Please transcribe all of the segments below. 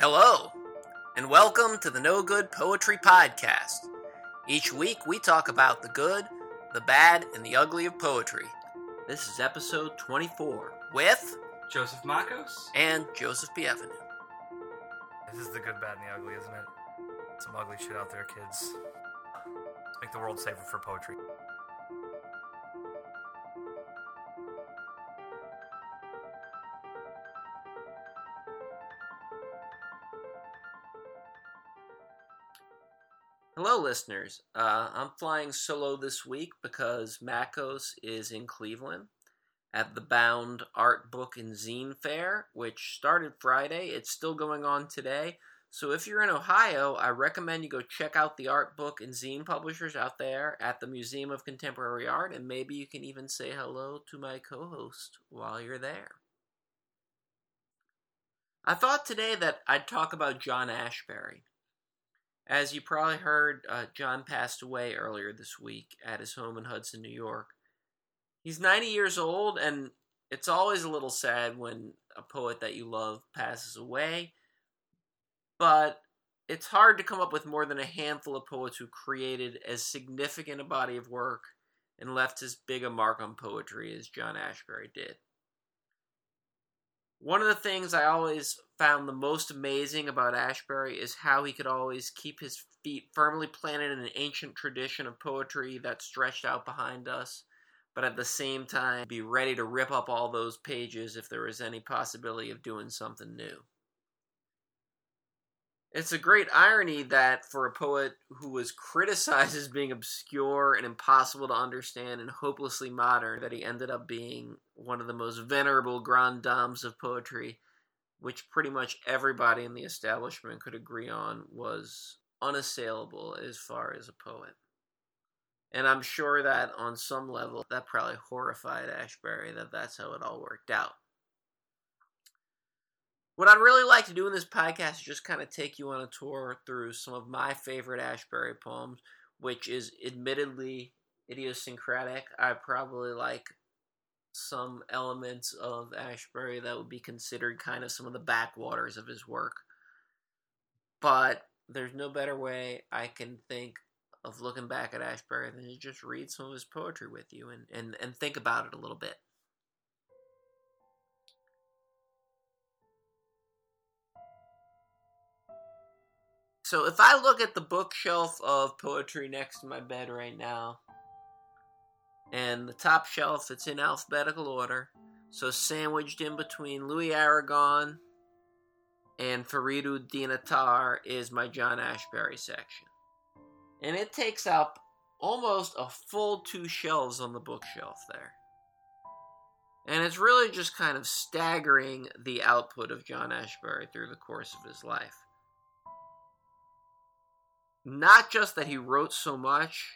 Hello, and welcome to the No Good Poetry Podcast. Each week we talk about the good, the bad, and the ugly of poetry. This is episode 24 with Joseph Makos? and Joseph Bienvenu. This is the good, bad, and the ugly, isn't it? Some ugly shit out there, kids. Make the world safer for poetry. Listeners. Uh, I'm flying solo this week because Makos is in Cleveland at the Bound Art Book and Zine Fair, which started Friday. It's still going on today. So if you're in Ohio, I recommend you go check out the art book and zine publishers out there at the Museum of Contemporary Art, and maybe you can even say hello to my co host while you're there. I thought today that I'd talk about John Ashbery. As you probably heard, uh, John passed away earlier this week at his home in Hudson, New York. He's 90 years old, and it's always a little sad when a poet that you love passes away. But it's hard to come up with more than a handful of poets who created as significant a body of work and left as big a mark on poetry as John Ashbery did. One of the things I always found the most amazing about Ashbery is how he could always keep his feet firmly planted in an ancient tradition of poetry that stretched out behind us, but at the same time be ready to rip up all those pages if there was any possibility of doing something new. It's a great irony that for a poet who was criticized as being obscure and impossible to understand and hopelessly modern, that he ended up being one of the most venerable grand dames of poetry, which pretty much everybody in the establishment could agree on was unassailable as far as a poet. And I'm sure that on some level that probably horrified Ashbery that that's how it all worked out. What I'd really like to do in this podcast is just kind of take you on a tour through some of my favorite Ashbery poems, which is admittedly idiosyncratic. I probably like some elements of Ashbery that would be considered kind of some of the backwaters of his work. But there's no better way I can think of looking back at Ashbery than to just read some of his poetry with you and, and, and think about it a little bit. So if I look at the bookshelf of poetry next to my bed right now, and the top shelf, it's in alphabetical order, so sandwiched in between Louis Aragon and Fariduddin Attar is my John Ashbery section. And it takes up almost a full two shelves on the bookshelf there. And it's really just kind of staggering the output of John Ashbery through the course of his life not just that he wrote so much,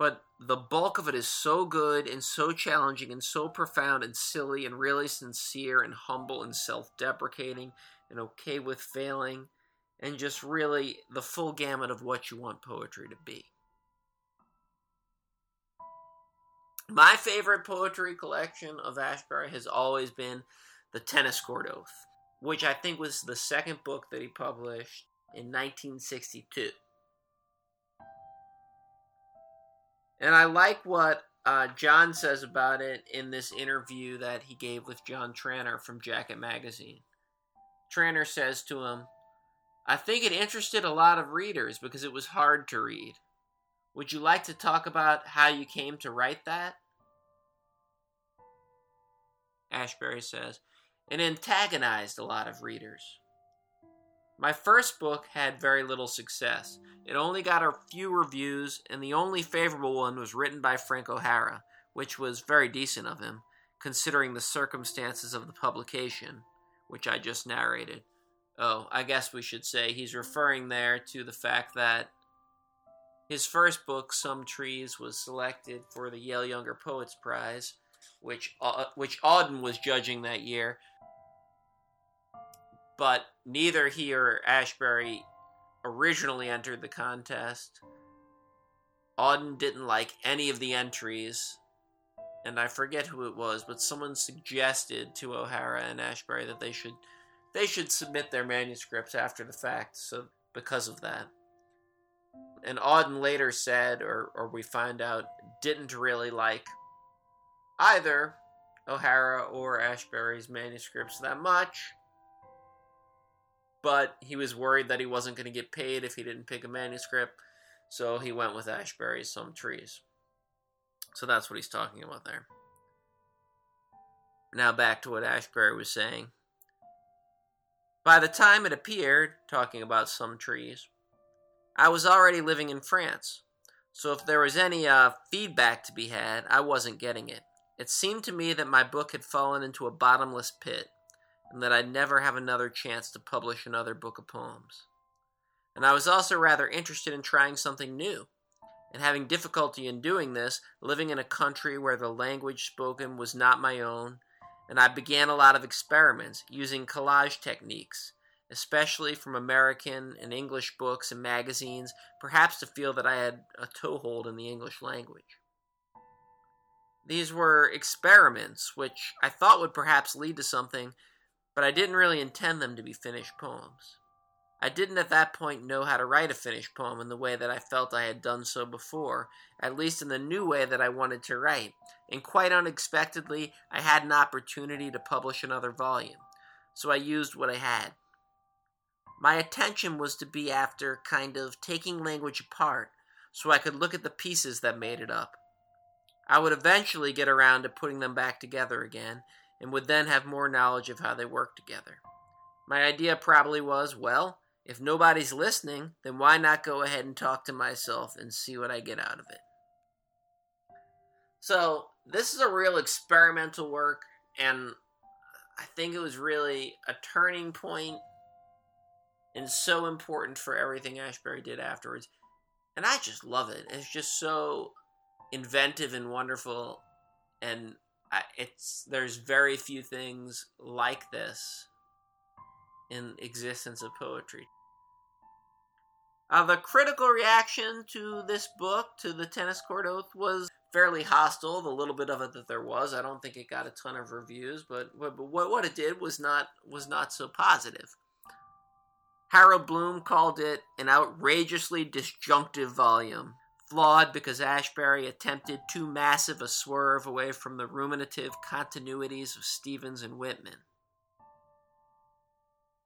but the bulk of it is so good and so challenging and so profound and silly and really sincere and humble and self deprecating and okay with failing and just really the full gamut of what you want poetry to be. My favorite poetry collection of Ashbery has always been The Tennis Court Oath, which I think was the second book that he published in 1962. And I like what uh, John says about it in this interview that he gave with John Tranter from Jacket Magazine. Tranter says to him, I think it interested a lot of readers because it was hard to read. Would you like to talk about how you came to write that? Ashbery says, It antagonized a lot of readers. My first book had very little success. It only got a few reviews, and the only favorable one was written by Frank O'Hara, which was very decent of him, considering the circumstances of the publication, which I just narrated. Oh, I guess we should say he's referring there to the fact that his first book, Some Trees, was selected for the Yale Younger Poets Prize, which uh, which Auden was judging that year, but neither he or Ashbery originally entered the contest. Auden didn't like any of the entries, and I forget who it was, but someone suggested to O'Hara and Ashbery that they should they should submit their manuscripts after the fact, so because of that. And Auden later said, or, or we find out, didn't really like either O'Hara or Ashbery's manuscripts that much. But he was worried that he wasn't going to get paid if he didn't pick a manuscript, so he went with Ashbery's Some Trees. So that's what he's talking about there. Now back to what Ashbery was saying. By the time it appeared, talking about some trees, I was already living in France, so if there was any uh, feedback to be had, I wasn't getting it. It seemed to me that my book had fallen into a bottomless pit, and that I'd never have another chance to publish another book of poems. And I was also rather interested in trying something new, and having difficulty in doing this, living in a country where the language spoken was not my own, and I began a lot of experiments using collage techniques, especially from American and English books and magazines, perhaps to feel that I had a toehold in the English language. These were experiments which I thought would perhaps lead to something, but I didn't really intend them to be finished poems. I didn't at that point know how to write a finished poem in the way that I felt I had done so before, at least in the new way that I wanted to write, and quite unexpectedly, I had an opportunity to publish another volume, so I used what I had. My attention was to be after kind of taking language apart so I could look at the pieces that made it up. I would eventually get around to putting them back together again and would then have more knowledge of how they work together. My idea probably was well, if nobody's listening, then why not go ahead and talk to myself and see what I get out of it? So, this is a real experimental work, and I think it was really a turning point and so important for everything Ashbery did afterwards. And I just love it. It's just so inventive and wonderful, and it's there's very few things like this in existence of poetry. Uh, the critical reaction to this book, to the tennis court oath, was fairly hostile. The little bit of it that there was, I don't think it got a ton of reviews, but, but what what it did was not was not so positive. Harold Bloom called it an outrageously disjunctive volume, flawed because Ashbery attempted too massive a swerve away from the ruminative continuities of Stevens and Whitman.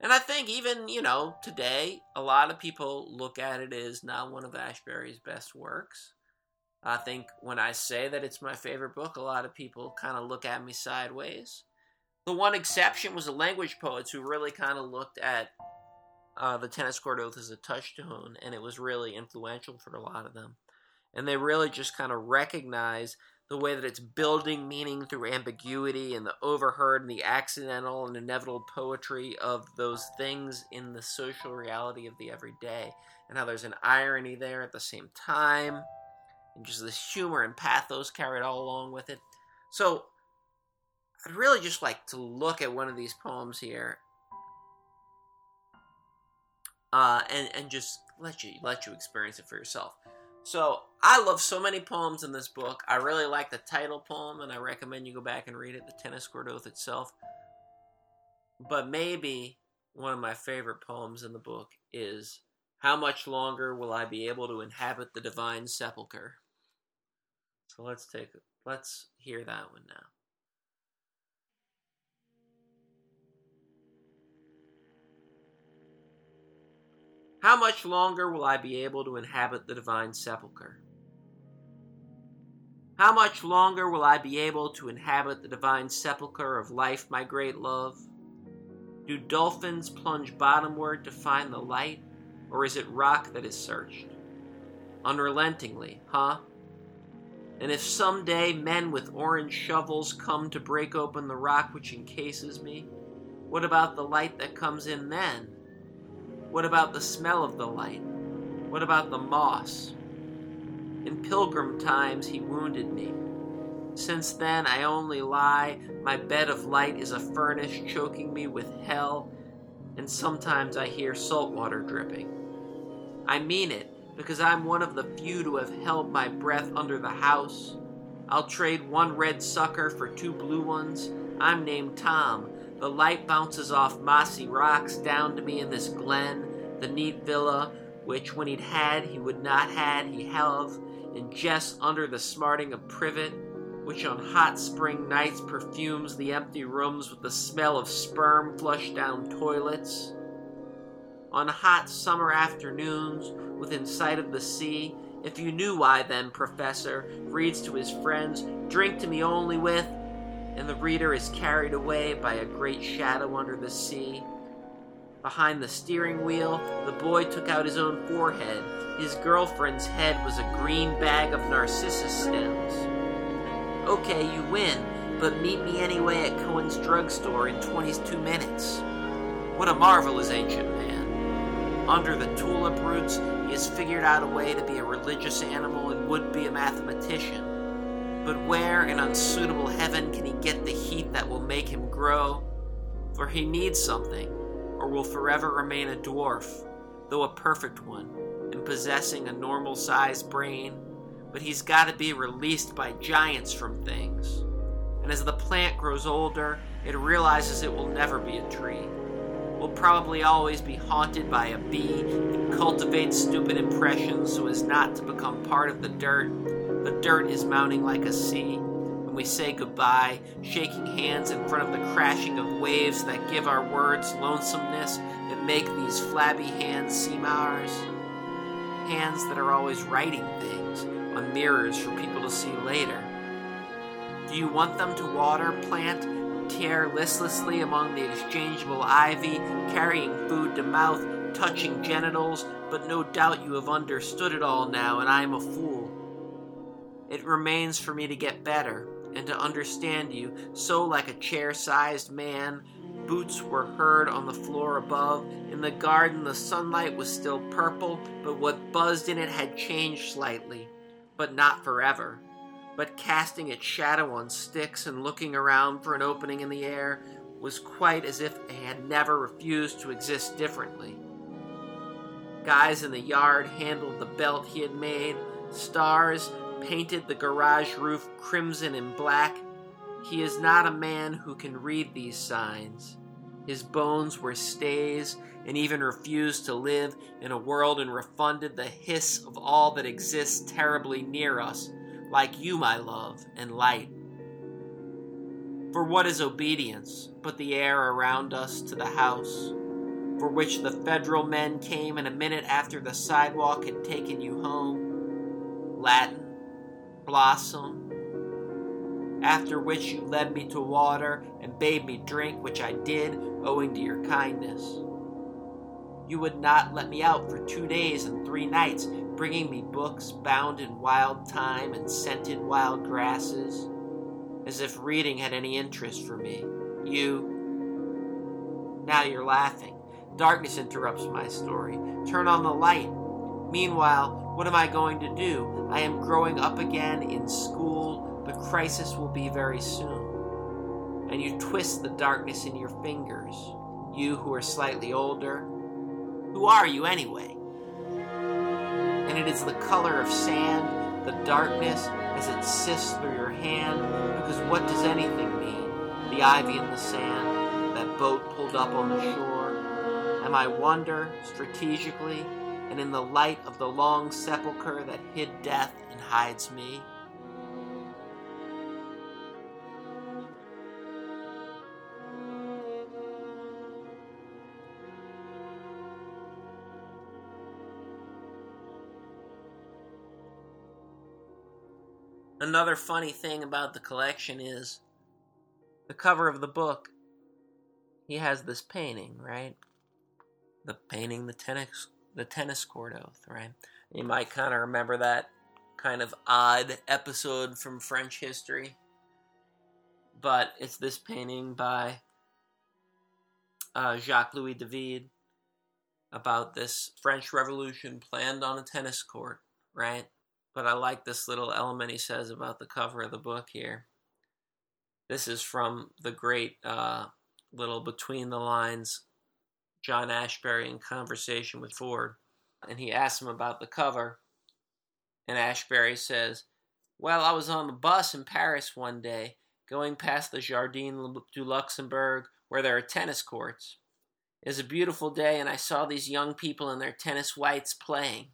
And I think even, you know, today, a lot of people look at it as not one of Ashbery's best works. I think when I say that it's my favorite book, a lot of people kind of look at me sideways. The one exception was the language poets who really kind of looked at uh, the tennis court oath as a touchstone, and it was really influential for a lot of them. And they really just kind of recognize the way that it's building meaning through ambiguity and the overheard and the accidental and inevitable poetry of those things in the social reality of the everyday, and how there's an irony there at the same time and just this humor and pathos carried all along with it. So I'd really just like to look at one of these poems here, uh, and and just let you let you experience it for yourself. So I love so many poems in this book. I really like the title poem, and I recommend you go back and read it. The Tennis Court Oath itself, but maybe one of my favorite poems in the book is "How much longer will I be able to inhabit the divine Sepulchre? So let's take let's hear that one now. How much longer will I be able to inhabit the divine sepulchre? How much longer will I be able to inhabit the divine sepulchre of life, my great love? Do dolphins plunge bottomward to find the light, or is it rock that is searched? Unrelentingly, huh? And if someday men with orange shovels come to break open the rock which encases me, what about the light that comes in then? What about the smell of the light? What about the moss? In pilgrim times he wounded me. Since then I only lie, my bed of light is a furnace choking me with hell, and sometimes I hear salt water dripping. I mean it, because I'm one of the few to have held my breath under the house. I'll trade one red sucker for two blue ones. I'm named Tom, The light bounces off mossy rocks down to me in this glen, the neat villa, which when he'd had he would not had he have, and Jess under the smarting of privet, which on hot spring nights perfumes the empty rooms with the smell of sperm flushed down toilets. On hot summer afternoons, within sight of the sea, if you knew why then, Professor, reads to his friends, drink to me only with, and the reader is carried away by a great shadow under the sea. Behind the steering wheel, the boy took out his own forehead. His girlfriend's head was a green bag of narcissus stems. Okay, you win, but meet me anyway at Cohen's drugstore in 22 minutes. What a marvelous ancient man. Under the tulip roots, he has figured out a way to be a religious animal and would be a mathematician. But where in unsuitable heaven can he get the heat that will make him grow? For he needs something, or will forever remain a dwarf, though a perfect one, and possessing a normal sized brain. But he's got to be released by giants from things. And as the plant grows older, it realizes it will never be a tree. Will probably always be haunted by a bee that cultivates stupid impressions so as not to become part of the dirt the dirt is mounting like a sea. And we say goodbye, shaking hands in front of the crashing of waves that give our words lonesomeness and make these flabby hands seem ours. Hands that are always writing things on mirrors for people to see later. Do you want them to water, plant, tear listlessly among the exchangeable ivy, carrying food to mouth, touching genitals, but no doubt you have understood it all now, and I am a fool. It remains for me to get better and to understand you, so like a chair sized man. Boots were heard on the floor above. In the garden, the sunlight was still purple, but what buzzed in it had changed slightly, but not forever. But casting its shadow on sticks and looking around for an opening in the air was quite as if it had never refused to exist differently. Guys in the yard handled the belt he had made. Stars painted the garage roof crimson and black. He is not a man who can read these signs. His bones were stays and even refused to live in a world and refunded the hiss of all that exists terribly near us, like you, my love, and light. For what is obedience but the air around us to the house, for which the federal men came in a minute after the sidewalk had taken you home? Latin blossom. After which you led me to water and bade me drink, which I did, owing to your kindness. You would not let me out for two days and three nights, bringing me books bound in wild thyme and scented wild grasses, as if reading had any interest for me. You. Now you're laughing. Darkness interrupts my story. Turn on the light. Meanwhile, what am I going to do? I am growing up again in school. The crisis will be very soon. And you twist the darkness in your fingers. You who are slightly older. Who are you anyway? And it is the color of sand, the darkness as it sifts through your hand. Because what does anything mean? The ivy in the sand, that boat pulled up on the shore. Am I wonder strategically and in the light of the long sepulchre that hid death and hides me. Another funny thing about the collection is the cover of the book. He has this painting, right? The painting the tennis the tennis court oath, right? You might kind of remember that kind of odd episode from French history. But it's this painting by uh, Jacques Louis David about this French Revolution planned on a tennis court, right? But I like this little element he says about the cover of the book here. This is from the great uh, little between the lines John Ashbery in conversation with Ford, and he asks him about the cover. And Ashbery says, Well, I was on the bus in Paris one day, going past the Jardin du Luxembourg, where there are tennis courts. It was a beautiful day, and I saw these young people in their tennis whites playing.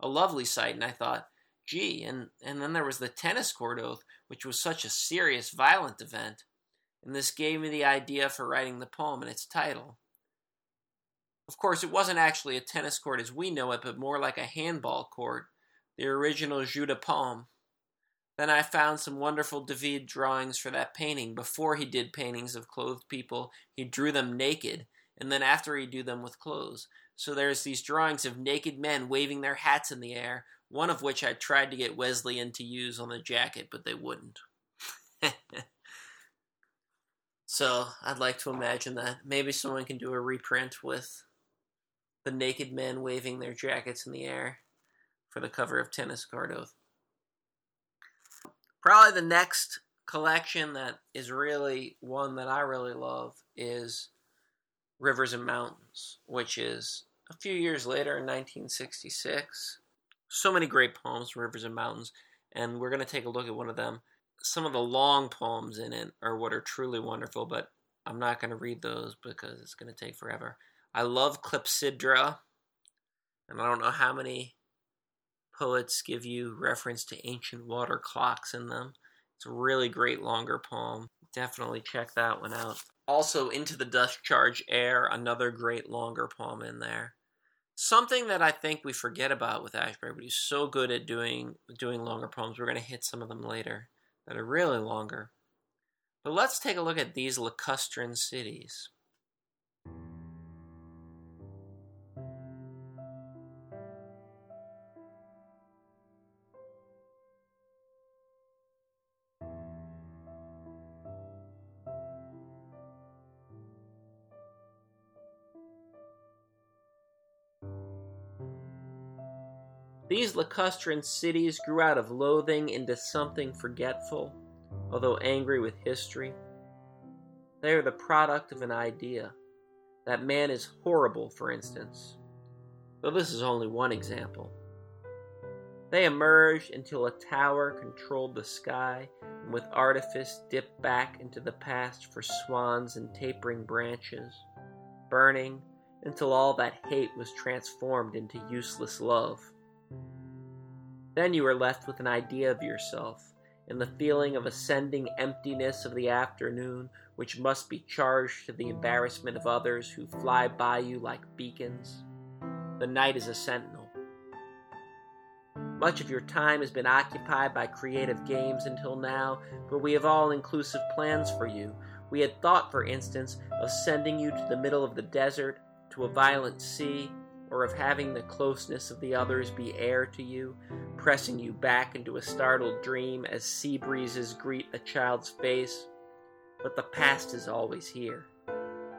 A lovely sight, and I thought, gee, and, and then there was the tennis court oath, which was such a serious, violent event. And this gave me the idea for writing the poem and its title. Of course, it wasn't actually a tennis court as we know it, but more like a handball court, the original Jeu de Paume. Then I found some wonderful David drawings for that painting. Before he did paintings of clothed people, he drew them naked, and then after he drew them with clothes. So there's these drawings of naked men waving their hats in the air, one of which I tried to get Wesleyan to use on the jacket, but they wouldn't. so I'd like to imagine that. Maybe someone can do a reprint with the naked men waving their jackets in the air for the cover of Tennis Court Oath. Probably the next collection that is really one that I really love is Rivers and Mountains, which is a few years later in 1966. So many great poems, Rivers and Mountains, and we're going to take a look at one of them. Some of the long poems in it are what are truly wonderful, but I'm not going to read those because it's going to take forever. I love Clepsydra, and I don't know how many poets give you reference to ancient water clocks in them. It's a really great longer poem. Definitely check that one out. Also, Into the Dusk-Charged Air, another great longer poem in there. Something that I think we forget about with Ashbery, but he's so good at doing doing longer poems. We're going to hit some of them later that are really longer. But let's take a look at these lacustrine cities. These lacustrine cities grew out of loathing into something forgetful, although angry with history. They are the product of an idea. That man is horrible, for instance. Though this is only one example. They emerged until a tower controlled the sky and with artifice dipped back into the past for swans and tapering branches, burning until all that hate was transformed into useless love. Then you are left with an idea of yourself, and the feeling of ascending emptiness of the afternoon, which must be charged to the embarrassment of others who fly by you like beacons. The night is a sentinel. Much of your time has been occupied by creative games until now, but we have all inclusive plans for you. We had thought, for instance, of sending you to the middle of the desert, to a violent sea, or of having the closeness of the others be air to you, pressing you back into a startled dream as sea breezes greet a child's face. But the past is always here,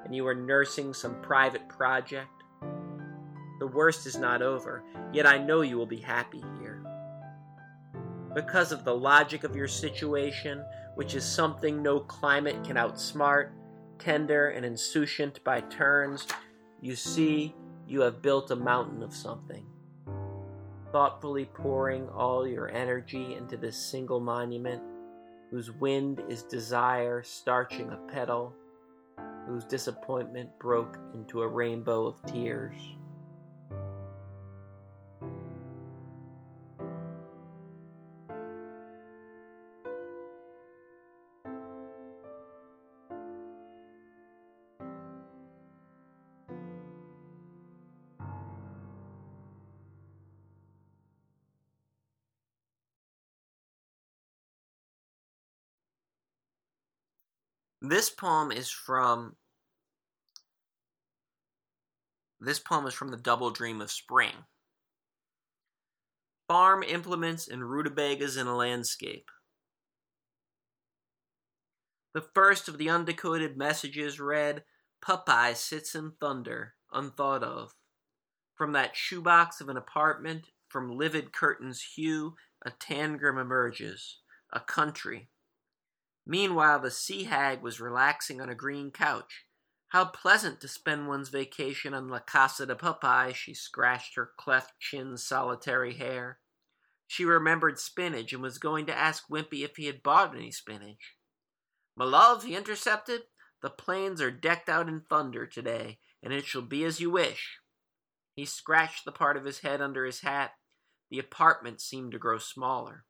and you are nursing some private project. The worst is not over, yet I know you will be happy here. Because of the logic of your situation, which is something no climate can outsmart, tender and insouciant by turns, you see you have built a mountain of something, thoughtfully pouring all your energy into this single monument, whose wind is desire starching a petal, whose disappointment broke into a rainbow of tears. This poem is from this poem is from the Double Dream of Spring. Farm implements and rutabagas in a landscape. The first of the undecoded messages read, Popeye sits in thunder, unthought of. From that shoebox of an apartment, from livid curtains' hue, a tangram emerges, a country, Meanwhile, the sea hag was relaxing on a green couch. How pleasant to spend one's vacation on La Casa de Popeye, she scratched her cleft chin's solitary hair. She remembered spinach and was going to ask Wimpy if he had bought any spinach. My love, he intercepted, The plains are decked out in thunder today, and it shall be as you wish. He scratched the part of his head under his hat. The apartment seemed to grow smaller.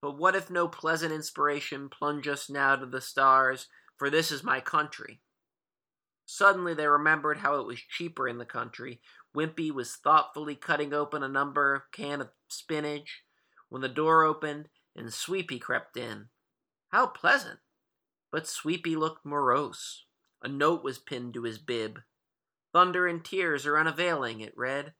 But what if no pleasant inspiration plunge us now to the stars, for this is my country? Suddenly they remembered how it was cheaper in the country. Wimpy was thoughtfully cutting open a number of can of spinach when the door opened and Swee'pea crept in. How pleasant! But Swee'pea looked morose. A note was pinned to his bib. Thunder and tears are unavailing, it read.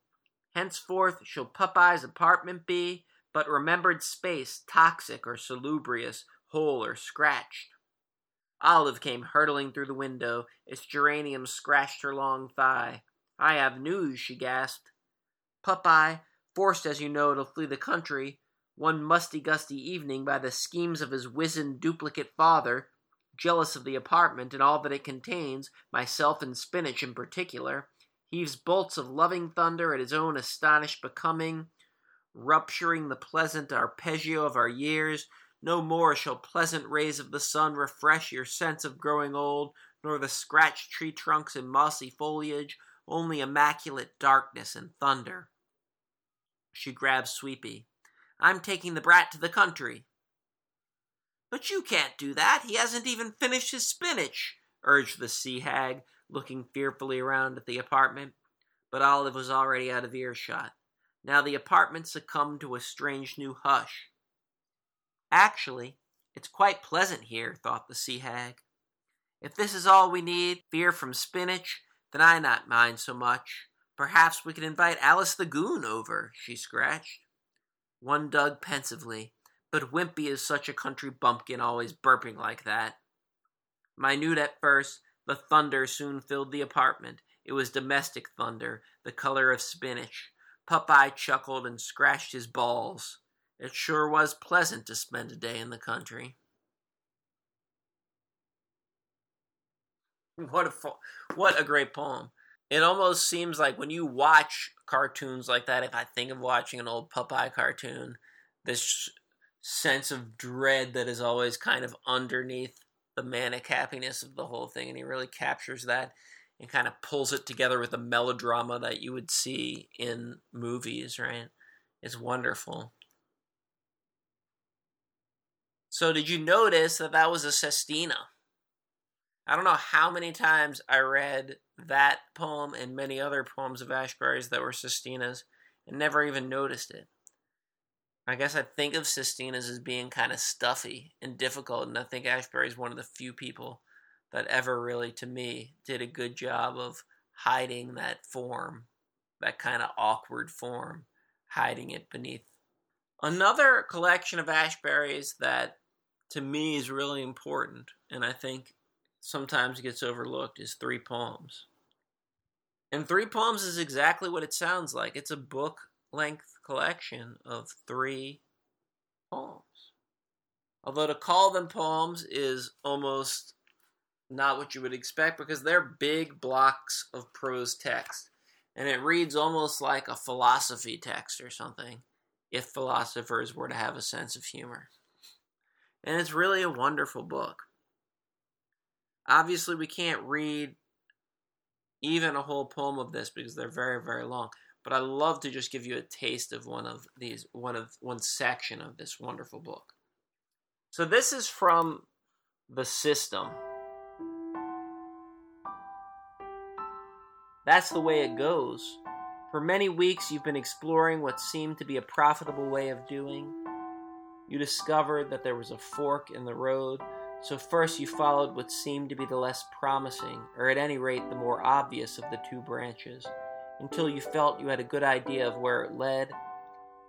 Henceforth shall Popeye's apartment be but remembered space toxic or salubrious, whole or scratched. Olive came hurtling through the window. Its geranium scratched her long thigh. I have news, she gasped. Popeye, forced as you know to flee the country, one musty gusty evening by the schemes of his wizened duplicate father, jealous of the apartment and all that it contains, myself and spinach in particular, heaves bolts of loving thunder at his own astonished becoming, rupturing the pleasant arpeggio of our years. No more shall pleasant rays of the sun refresh your sense of growing old, nor the scratched tree trunks and mossy foliage, only immaculate darkness and thunder. She grabs Swee'pea. I'm taking the brat to the country. But you can't do that. He hasn't even finished his spinach, urged the sea hag, looking fearfully around at the apartment. But Olive was already out of earshot. Now the apartment succumbed to a strange new hush. Actually, it's quite pleasant here, thought the sea hag. If this is all we need, fear from spinach, then I not mind so much. Perhaps we could invite Alice the Goon over, she scratched. One dug pensively. But Wimpy is such a country bumpkin, always burping like that. Minute at first, the thunder soon filled the apartment. It was domestic thunder, the color of spinach. Popeye chuckled and scratched his balls. It sure was pleasant to spend a day in the country. What a fo- what a great poem. It almost seems like when you watch cartoons like that, if I think of watching an old Popeye cartoon, this sense of dread that is always kind of underneath the manic happiness of the whole thing, and he really captures that and kind of pulls it together with the melodrama that you would see in movies, right? It's wonderful. So, did you notice that that was a sestina? I don't know how many times I read that poem and many other poems of Ashbery's that were sestinas and never even noticed it. I guess I think of sestinas as being kind of stuffy and difficult, and I think Ashbery is one of the few people that ever really, to me, did a good job of hiding that form, that kind of awkward form, hiding it beneath. Another collection of Ashbery's that to me is really important, and I think sometimes gets overlooked, is Three Poems. And Three Poems is exactly what it sounds like. It's a book length collection of three poems. Although to call them poems is almost not what you would expect because they're big blocks of prose text. And it reads almost like a philosophy text or something, if philosophers were to have a sense of humor. And it's really a wonderful book. Obviously, we can't read even a whole poem of this because they're very, very long. But I love to just give you a taste of one of these, one of one section of this wonderful book. So this is from the system. That's the way it goes. For many weeks, you've been exploring what seemed to be a profitable way of doing. You discovered that there was a fork in the road so first you followed what seemed to be the less promising, or at any rate the more obvious of the two branches, until you felt you had a good idea of where it led.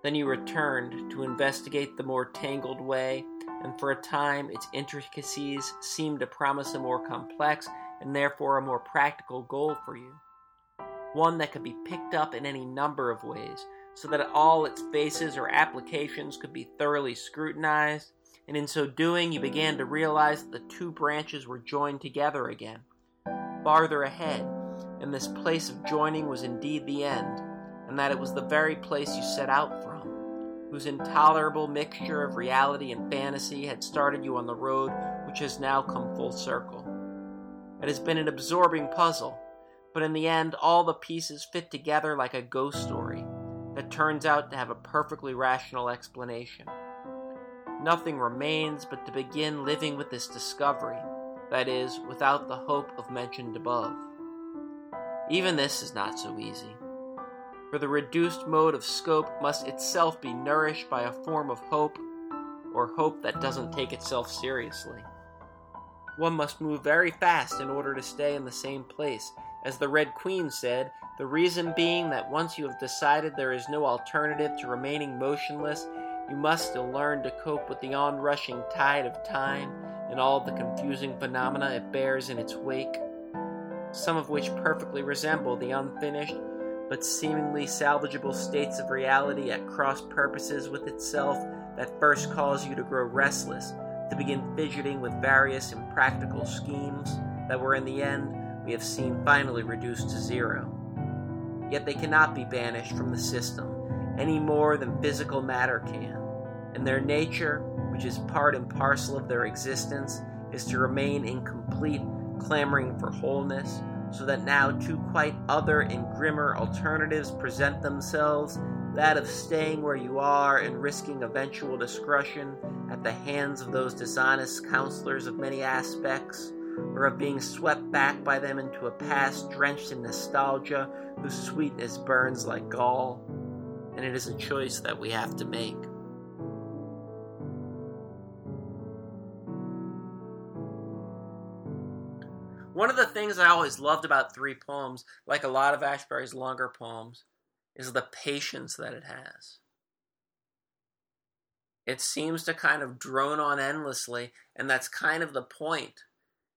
Then you returned to investigate the more tangled way, and for a time its intricacies seemed to promise a more complex and therefore a more practical goal for you. One that could be picked up in any number of ways, so that all its faces or applications could be thoroughly scrutinized and in so doing, you began to realize that the two branches were joined together again. Farther ahead, and this place of joining was indeed the end, and that it was the very place you set out from, whose intolerable mixture of reality and fantasy had started you on the road which has now come full circle. It has been an absorbing puzzle, but in the end, all the pieces fit together like a ghost story that turns out to have a perfectly rational explanation. Nothing remains but to begin living with this discovery, that is, without the hope of mentioned above. Even this is not so easy, for the reduced mode of scope must itself be nourished by a form of hope, or hope that doesn't take itself seriously. One must move very fast in order to stay in the same place. As the Red Queen said, the reason being that once you have decided there is no alternative to remaining motionless, you must still learn to cope with the onrushing tide of time and all the confusing phenomena it bears in its wake, some of which perfectly resemble the unfinished but seemingly salvageable states of reality at cross purposes with itself that first cause you to grow restless to begin fidgeting with various impractical schemes that were in the end we have seen finally reduced to zero. Yet they cannot be banished from the system any more than physical matter can, and their nature, which is part and parcel of their existence, is to remain incomplete, clamoring for wholeness, so that now two quite other and grimmer alternatives present themselves that of staying where you are and risking eventual discretion at the hands of those dishonest counselors of many aspects, or of being swept back by them into a past drenched in nostalgia whose sweetness burns like gall. And it is a choice that we have to make. One of the things I always loved about three poems, like a lot of Ashbery's longer poems, is the patience that it has. It seems to kind of drone on endlessly, and that's kind of the point.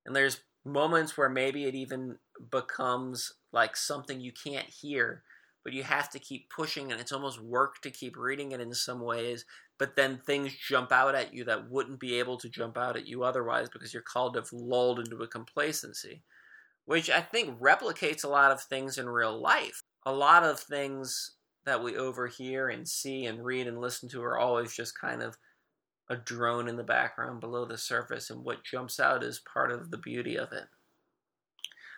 And there's moments where maybe it even becomes like something you can't hear, but you have to keep pushing, and it's almost work to keep reading it in some ways. But then things jump out at you that wouldn't be able to jump out at you otherwise because you're called to have lulled into a complacency, which I think replicates a lot of things in real life a lot of things that we overhear and see and read and listen to are always just kind of a drone in the background below the surface, and what jumps out is part of the beauty of it.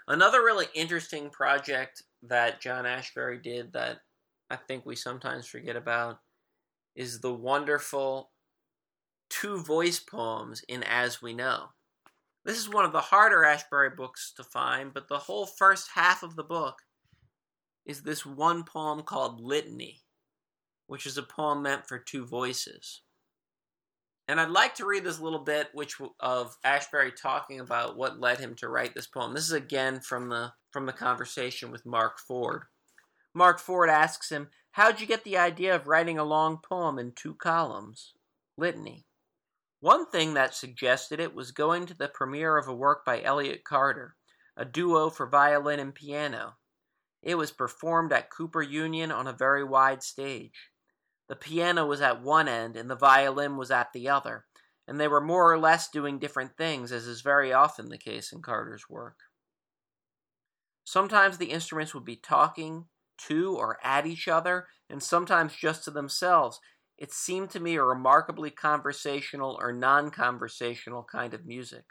Another really interesting project that John Ashbery did that I think we sometimes forget about is the wonderful two voice poems in As We Know. This is one of the harder Ashbery books to find, but the whole first half of the book is this one poem called Litany, which is a poem meant for two voices. And I'd like to read this little bit which of Ashbery talking about what led him to write this poem. This is again from the from the conversation with Mark Ford. Mark Ford asks him, "How'd you get the idea of writing a long poem in two columns?" Litany. One thing that suggested it was going to the premiere of a work by Elliott Carter, a duo for violin and piano. It was performed at Cooper Union on a very wide stage. The piano was at one end and the violin was at the other, and they were more or less doing different things, as is very often the case in Carter's work. Sometimes the instruments would be talking to or at each other, and sometimes just to themselves. It seemed to me a remarkably conversational or non conversational kind of music.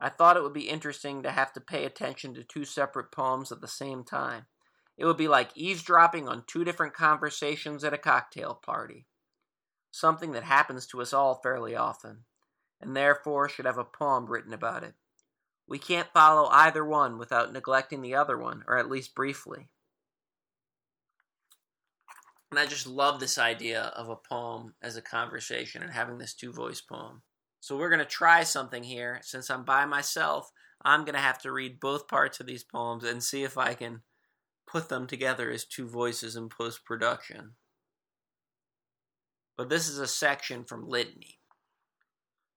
I thought it would be interesting to have to pay attention to two separate poems at the same time. It would be like eavesdropping on two different conversations at a cocktail party. Something that happens to us all fairly often, and therefore should have a poem written about it. We can't follow either one without neglecting the other one, or at least briefly. And I just love this idea of a poem as a conversation and having this two voice poem. So we're going to try something here. Since I'm by myself, I'm going to have to read both parts of these poems and see if I can put them together as two voices in post production. But this is a section from Litany.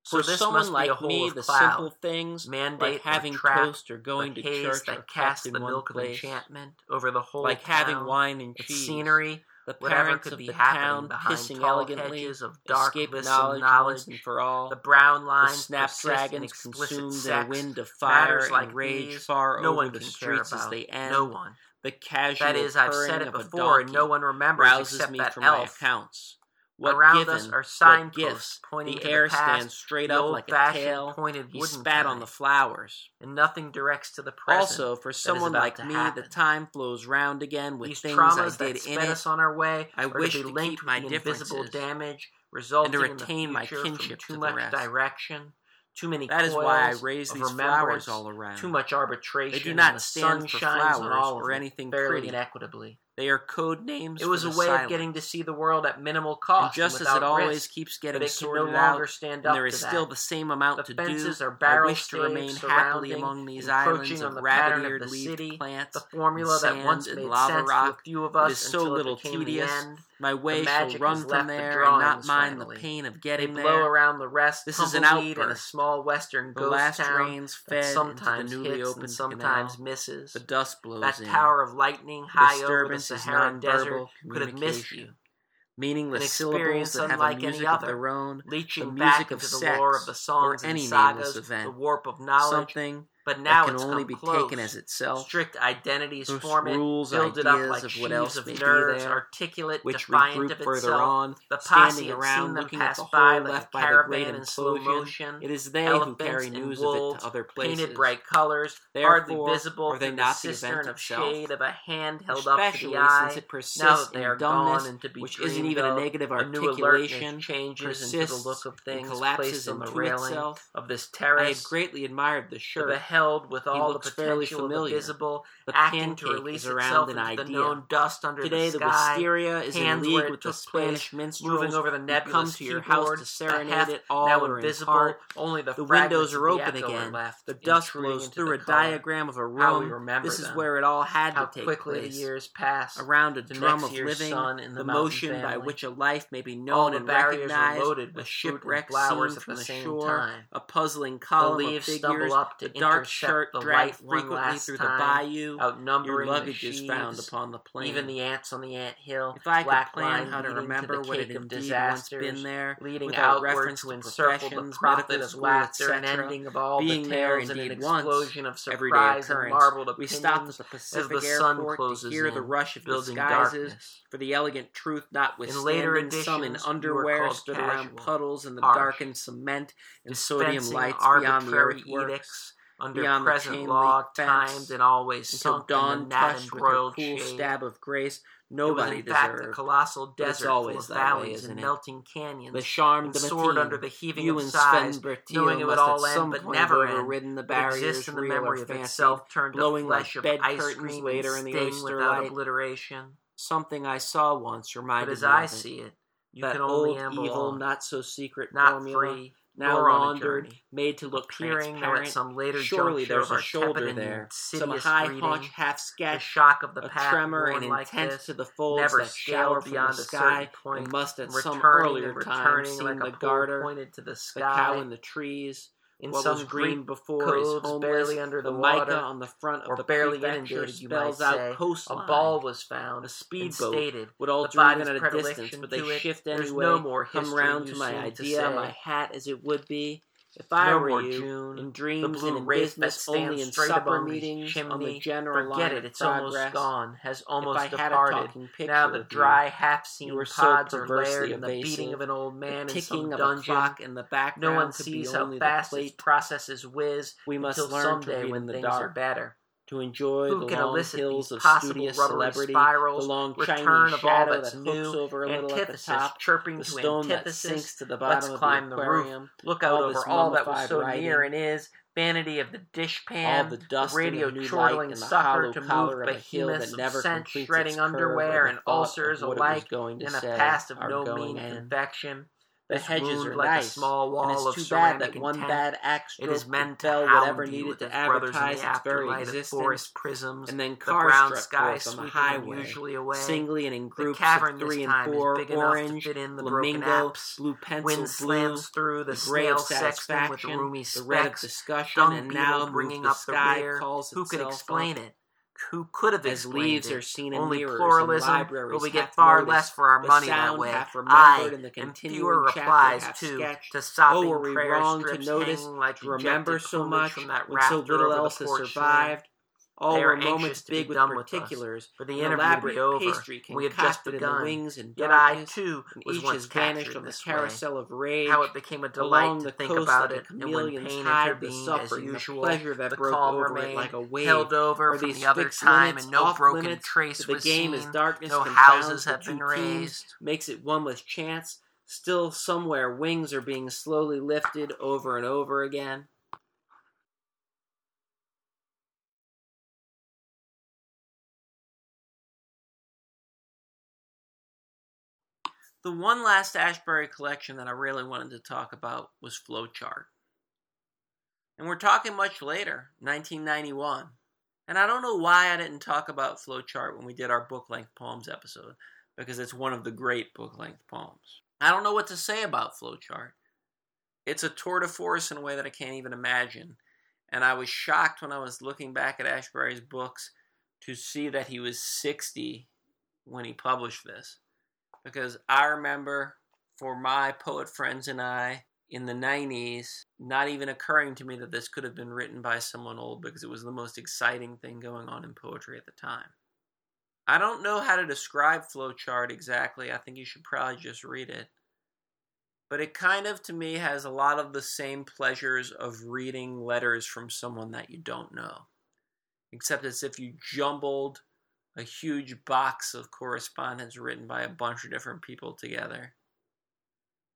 For So this someone like me, the cloud, simple things, mandate like having trap, toast or going to church, that casts the in milk of enchantment over the whole like having wine and cheese, scenery, the parents could of be the town pissing tall elegantly, hedges of dark escape knowledge, knowledge, and for all. the brown the lines, snapdragons explicit consumed in sex, a wind of fire and like rage these, far no over one the streets as they end. No one. The casual that is, I've said it before, and no one remembers rouses me from elf. my accounts. What Around given, us are signposts gifts, pointing the air the past, stands straight up like a tail. Pointed he spat on the flowers, and nothing directs to the present. Also, for someone like me, happen. the time flows round again with These things I did in it. Us on our way, I wish to, to my invisible damage, resulting and to retain in the my kinship from too to much direction. Too many. That is why I raise these flowers all around. Too much arbitration. They do not the stand for flowers or anything fairly and equitably. They are code names. It was a way silent. of getting to see the world at minimal cost. And just and as it always risk, keeps getting it sorted no longer stand up there is still that. the same amount the to fences do. Are barrel I wish to remain happily among these islands of rabbit-eared leaf plants, the formula that once made sense rock, to a few of us until so little tedious. My way shall run from there the and not mind finally. the pain of getting they blow there. around the rest. This is an outburst. in a small western the last town rains fed sometimes into the newly opened sometimes canal. misses. The dust blows that in. That tower of lightning high Disturbance over the Saharan desert could have missed you. Meaningless An syllables that have a music other, of their own, leaching the music back of into sex, the lore of the songs or any and sagas, event, the warp of knowledge, something but now it can only be close. taken as itself. Strict identities Those form it, build it up like of what else of may nerves, there, articulate, which defiant of further. On, the posse around, looking at the by, like left by the great in slow motion. It is they who carry news wolves, of it to other places. Painted bright colors, Therefore, hardly visible are they not the cistern the of itself? shade of a hand held up to the eye. Since it persists now that they are dumbness, gone and to be which isn't even a negative articulation, changes into the look of things collapses placed the railing itself. of this terrace. I had greatly admired the shirt with all the potential of the visible, the acting to release itself into idea. the known dust under Today, the sky. Today, the wisteria is in league with the Spanish minstrels. Moving over the nebulous comes to your house to serenade it all now invisible. Only the, the windows are open again. Left, the dust flows through a color. diagram of a room. This is them. where it all had How to take quickly place. the years pass. Around a drum of living, the motion by which a life may be known and recognized. Loaded with shipwreck flowers from the shore. A puzzling column of figures. The dark shirt the dragged frequently through the bayou. Oh, Outnumbering Your luggage is found upon the plain. Even the ants on the ant hill. If I could plan how to remember to what it indeed once been there, leading without reference to encircle the profit of laughter and ending of all Being the tales there, and an explosion once, of surprise and marbled opinions. We stop the Pacific as the sun closes to hear in, the rush of disguises darkness. for the elegant truth notwithstanding. In later editions, some in underwear stood casual, around puddles in the darkened cement and sodium lights beyond the earthworks. Edicts under Beyond present law, timed and always until sunk dawn in the with her cool shade. stab of grace. Nobody it was in fact a colossal desert full of that way, valleys and it? melting canyons. The charm, the soared under the heaving you of and Sven knowing it would all at some end, but never end. the barriers, exists in the memory of itself, turned blowing to flesh like bed of ice curtains cream later and in the day without light. obliteration. Something I saw once reminded But as me I it. see it, you that can only old, evil, on, not so secret not formula. free, now laundered, made to look peering, There at some later surely there's a shoulder there, some high haunch half sketch, shock of the a path, tremor and intent like to the folds never that shower beyond the sky, point, and must at some earlier time seen like the garter, pointed to the, sky, the cow in the trees, in what some was green before coves, is homeless, barely under the, the water, mica on the front of the barely inundated, spells might say. coastline. A ball was found. A speedboat stated, would all dream at a distance, but they shift anyway. No more come round to my idea, my hat as it would be. If I no were you, June, in dreams the blue and in business, only in supper meetings, chimney, on the general forget line it, it's progress. almost gone, has almost departed. now the dry, half-seen pods so are layered in the beating of an old man the ticking in some of a clock in the background. No one sees how fast these processes whiz. We must until learn someday to when the things dark. are better to enjoy Who the long hills of studious celebrity, spirals, the long Chinese shadow that hooks over a little at the top, chirping the to stone that sinks to the bottom of the, the aquarium, roof, look out all over all that was so writing, near and is, vanity of the dishpan, all the dust the radio the chortling and the sucker to move behemoths that never scent, shredding underwear and ulcers alike going to and in a past of no mean infection. The hedges are like nice, a small wall and it's too bad that one bad axe it is meant to fell whatever needed to advertise its very existence. Forest prisms, and then cars the brown sky on the highway, usually away. singly and in groups of three and four, big orange, fit in the flamingo, blue pencil, wind slams through the gray of satisfaction, with roomy specs, the red of discussion, and now bringing up the sky calls Who could explain it? Who could have As explained leaves it? are seen in Only mirrors pluralism, and libraries but we get far noticed, less for our the money that way. half remembered and the continuing fewer replies half too sketched. to sopping Oh, were we prayer wrong to notice, hanging like to remember so much from that when so little else has survived? All They were anxious moments to be big with done with us, particulars, for the interview be over. pastry We had just concocted in begun. the wings and Yet I too was each once has vanished on the this way. carousel of rage. How it became a delight to think about it, and when pain intervened as suffering, the usual, pleasure that the broke over remained like a wave. held over from these the other time, and no broken trace was game seen. no houses have been raised. makes it one with chance. Still, somewhere, wings are being slowly lifted over and over again. The one last Ashbery collection that I really wanted to talk about was Flowchart. And we're talking much later, 1991. And I don't know why I didn't talk about Flowchart when we did our book length poems episode, because it's one of the great book length poems. I don't know what to say about Flowchart. It's a tour de force in a way that I can't even imagine. And I was shocked when I was looking back at Ashbery's books to see that he was 60 when he published this. Because I remember for my poet friends and I in the 90s, not even occurring to me that this could have been written by someone old because it was the most exciting thing going on in poetry at the time. I don't know how to describe Flowchart exactly. I think you should probably just read it. But it kind of, to me, has a lot of the same pleasures of reading letters from someone that you don't know. Except it's if you jumbled a huge box of correspondence written by a bunch of different people together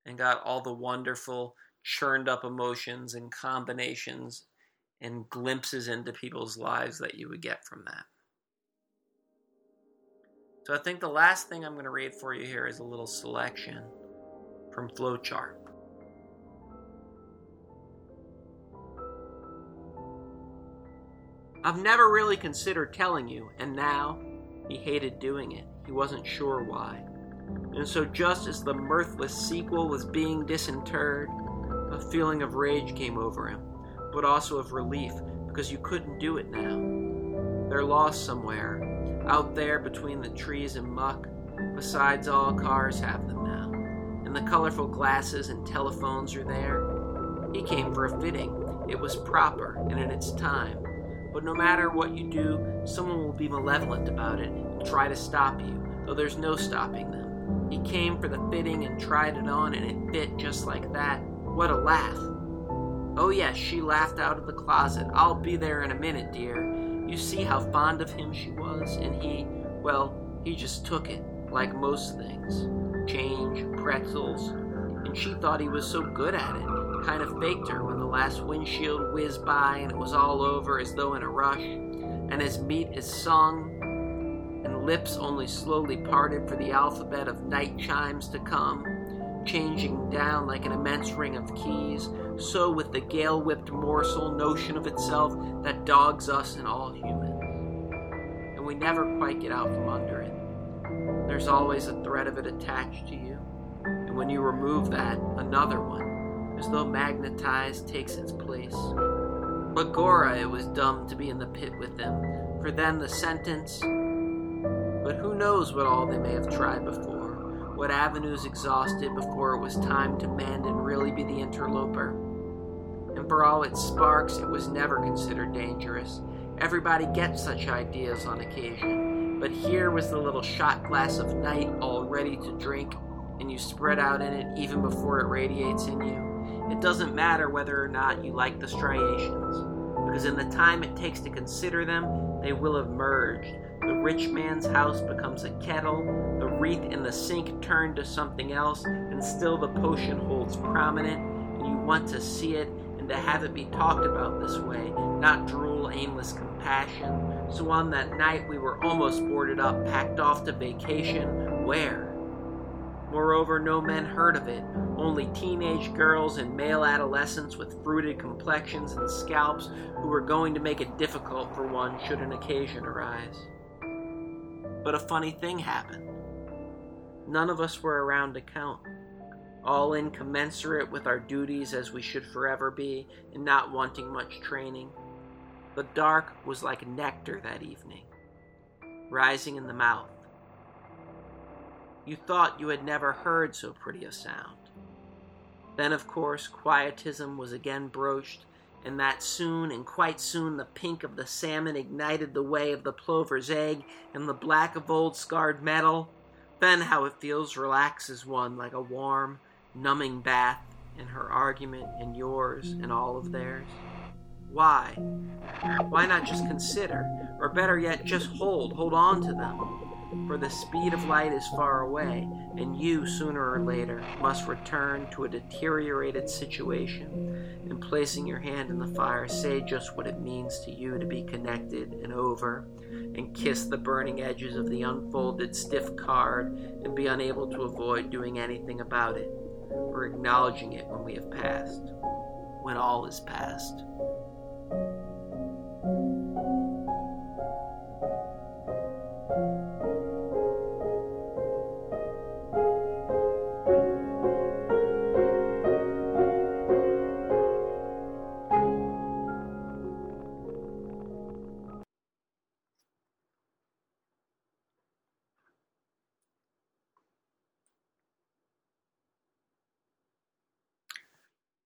and got all the wonderful churned up emotions and combinations and glimpses into people's lives that you would get from that. So I think the last thing I'm going to read for you here is a little selection from Flowchart. I've never really considered telling you, and now he hated doing it. He wasn't sure why. And so, just as the mirthless sequel was being disinterred, a feeling of rage came over him, but also of relief because you couldn't do it now. They're lost somewhere, out there between the trees and muck. Besides, all cars have them now, and the colorful glasses and telephones are there. He came for a fitting. It was proper and in its time. But no matter what you do, someone will be malevolent about it and try to stop you, though there's no stopping them. He came for the fitting and tried it on, and it fit just like that. What a laugh! Oh, yes, she laughed out of the closet. I'll be there in a minute, dear. You see how fond of him she was, and he, well, he just took it, like most things change, pretzels, and she thought he was so good at it. Kind of faked her when the last windshield whizzed by and it was all over as though in a rush. And as meat is sung, and lips only slowly parted for the alphabet of night chimes to come, changing down like an immense ring of keys, so with the gale whipped morsel notion of itself that dogs us and all humans. And we never quite get out from under it. There's always a thread of it attached to you. And when you remove that, another one, as though magnetized, takes its place. But Gora, it was dumb to be in the pit with them, for then the sentence. But who knows what all they may have tried before, what avenues exhausted before it was time to mend and really be the interloper. And for all its sparks, it was never considered dangerous. Everybody gets such ideas on occasion, but here was the little shot glass of night all ready to drink, and you spread out in it even before it radiates in you. It doesn't matter whether or not you like the striations, because in the time it takes to consider them, they will have merged. The rich man's house becomes a kettle, the wreath in the sink turned to something else, and still the potion holds prominent, and you want to see it and to have it be talked about this way, not drool aimless compassion. So on that night we were almost boarded up, packed off to vacation. Where? Moreover, no men heard of it, only teenage girls and male adolescents with fruited complexions and scalps who were going to make it difficult for one should an occasion arise. But a funny thing happened. None of us were around to count, all incommensurate with our duties as we should forever be, and not wanting much training. The dark was like nectar that evening, rising in the mouth. You thought you had never heard so pretty a sound. Then, of course, quietism was again broached, and that soon and quite soon the pink of the salmon ignited the way of the plover's egg and the black of old scarred metal, then how it feels relaxes one like a warm, numbing bath in her argument and yours and all of theirs. Why? Why not just consider, or better yet, just hold, hold on to them? For the speed of light is far away, and you, sooner or later, must return to a deteriorated situation. And placing your hand in the fire, say just what it means to you to be connected and over, and kiss the burning edges of the unfolded stiff card, and be unable to avoid doing anything about it, or acknowledging it when we have passed, when all is past.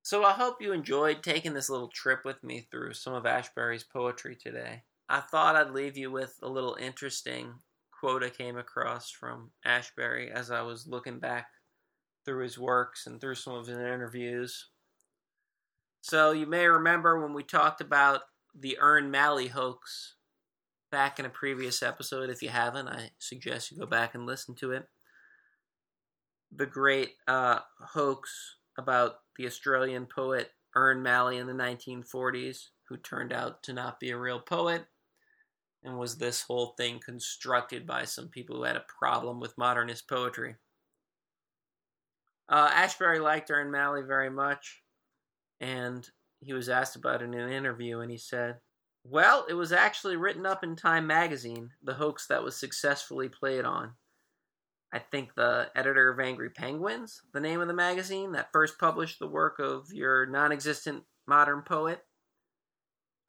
So I hope you enjoyed taking this little trip with me through some of Ashbery's poetry today. I thought I'd leave you with a little interesting quote I came across from Ashbery as I was looking back through his works and through some of his interviews. So you may remember when we talked about the Ern Malley hoax back in a previous episode. If you haven't, I suggest you go back and listen to it. The great uh, hoax about the Australian poet Ern Malley in the 1940s, who turned out to not be a real poet, and was this whole thing constructed by some people who had a problem with modernist poetry. Uh, Ashbery liked Ern Malley very much, and he was asked about it in an interview, and he said, Well, it was actually written up in Time magazine, the hoax that was successfully played on. I think the editor of Angry Penguins, the name of the magazine that first published the work of your non existent modern poet.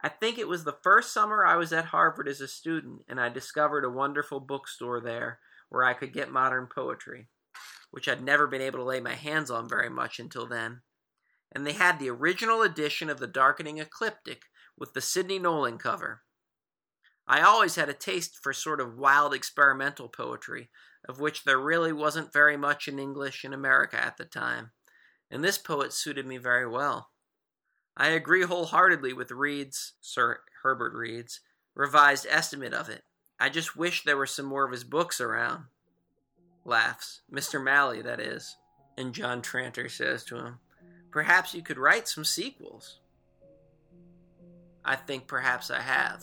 I think it was the first summer I was at Harvard as a student, and I discovered a wonderful bookstore there where I could get modern poetry, which I'd never been able to lay my hands on very much until then. And they had the original edition of The Darkening Ecliptic with the Sidney Nolan cover. I always had a taste for sort of wild experimental poetry, of which there really wasn't very much in English in America at the time, and this poet suited me very well. I agree wholeheartedly with Read's, Sir Herbert Read's, revised estimate of it. I just wish there were some more of his books around. Laughs. Mr. Malley, that is. And John Tranter says to him, Perhaps you could write some sequels. I think perhaps I have.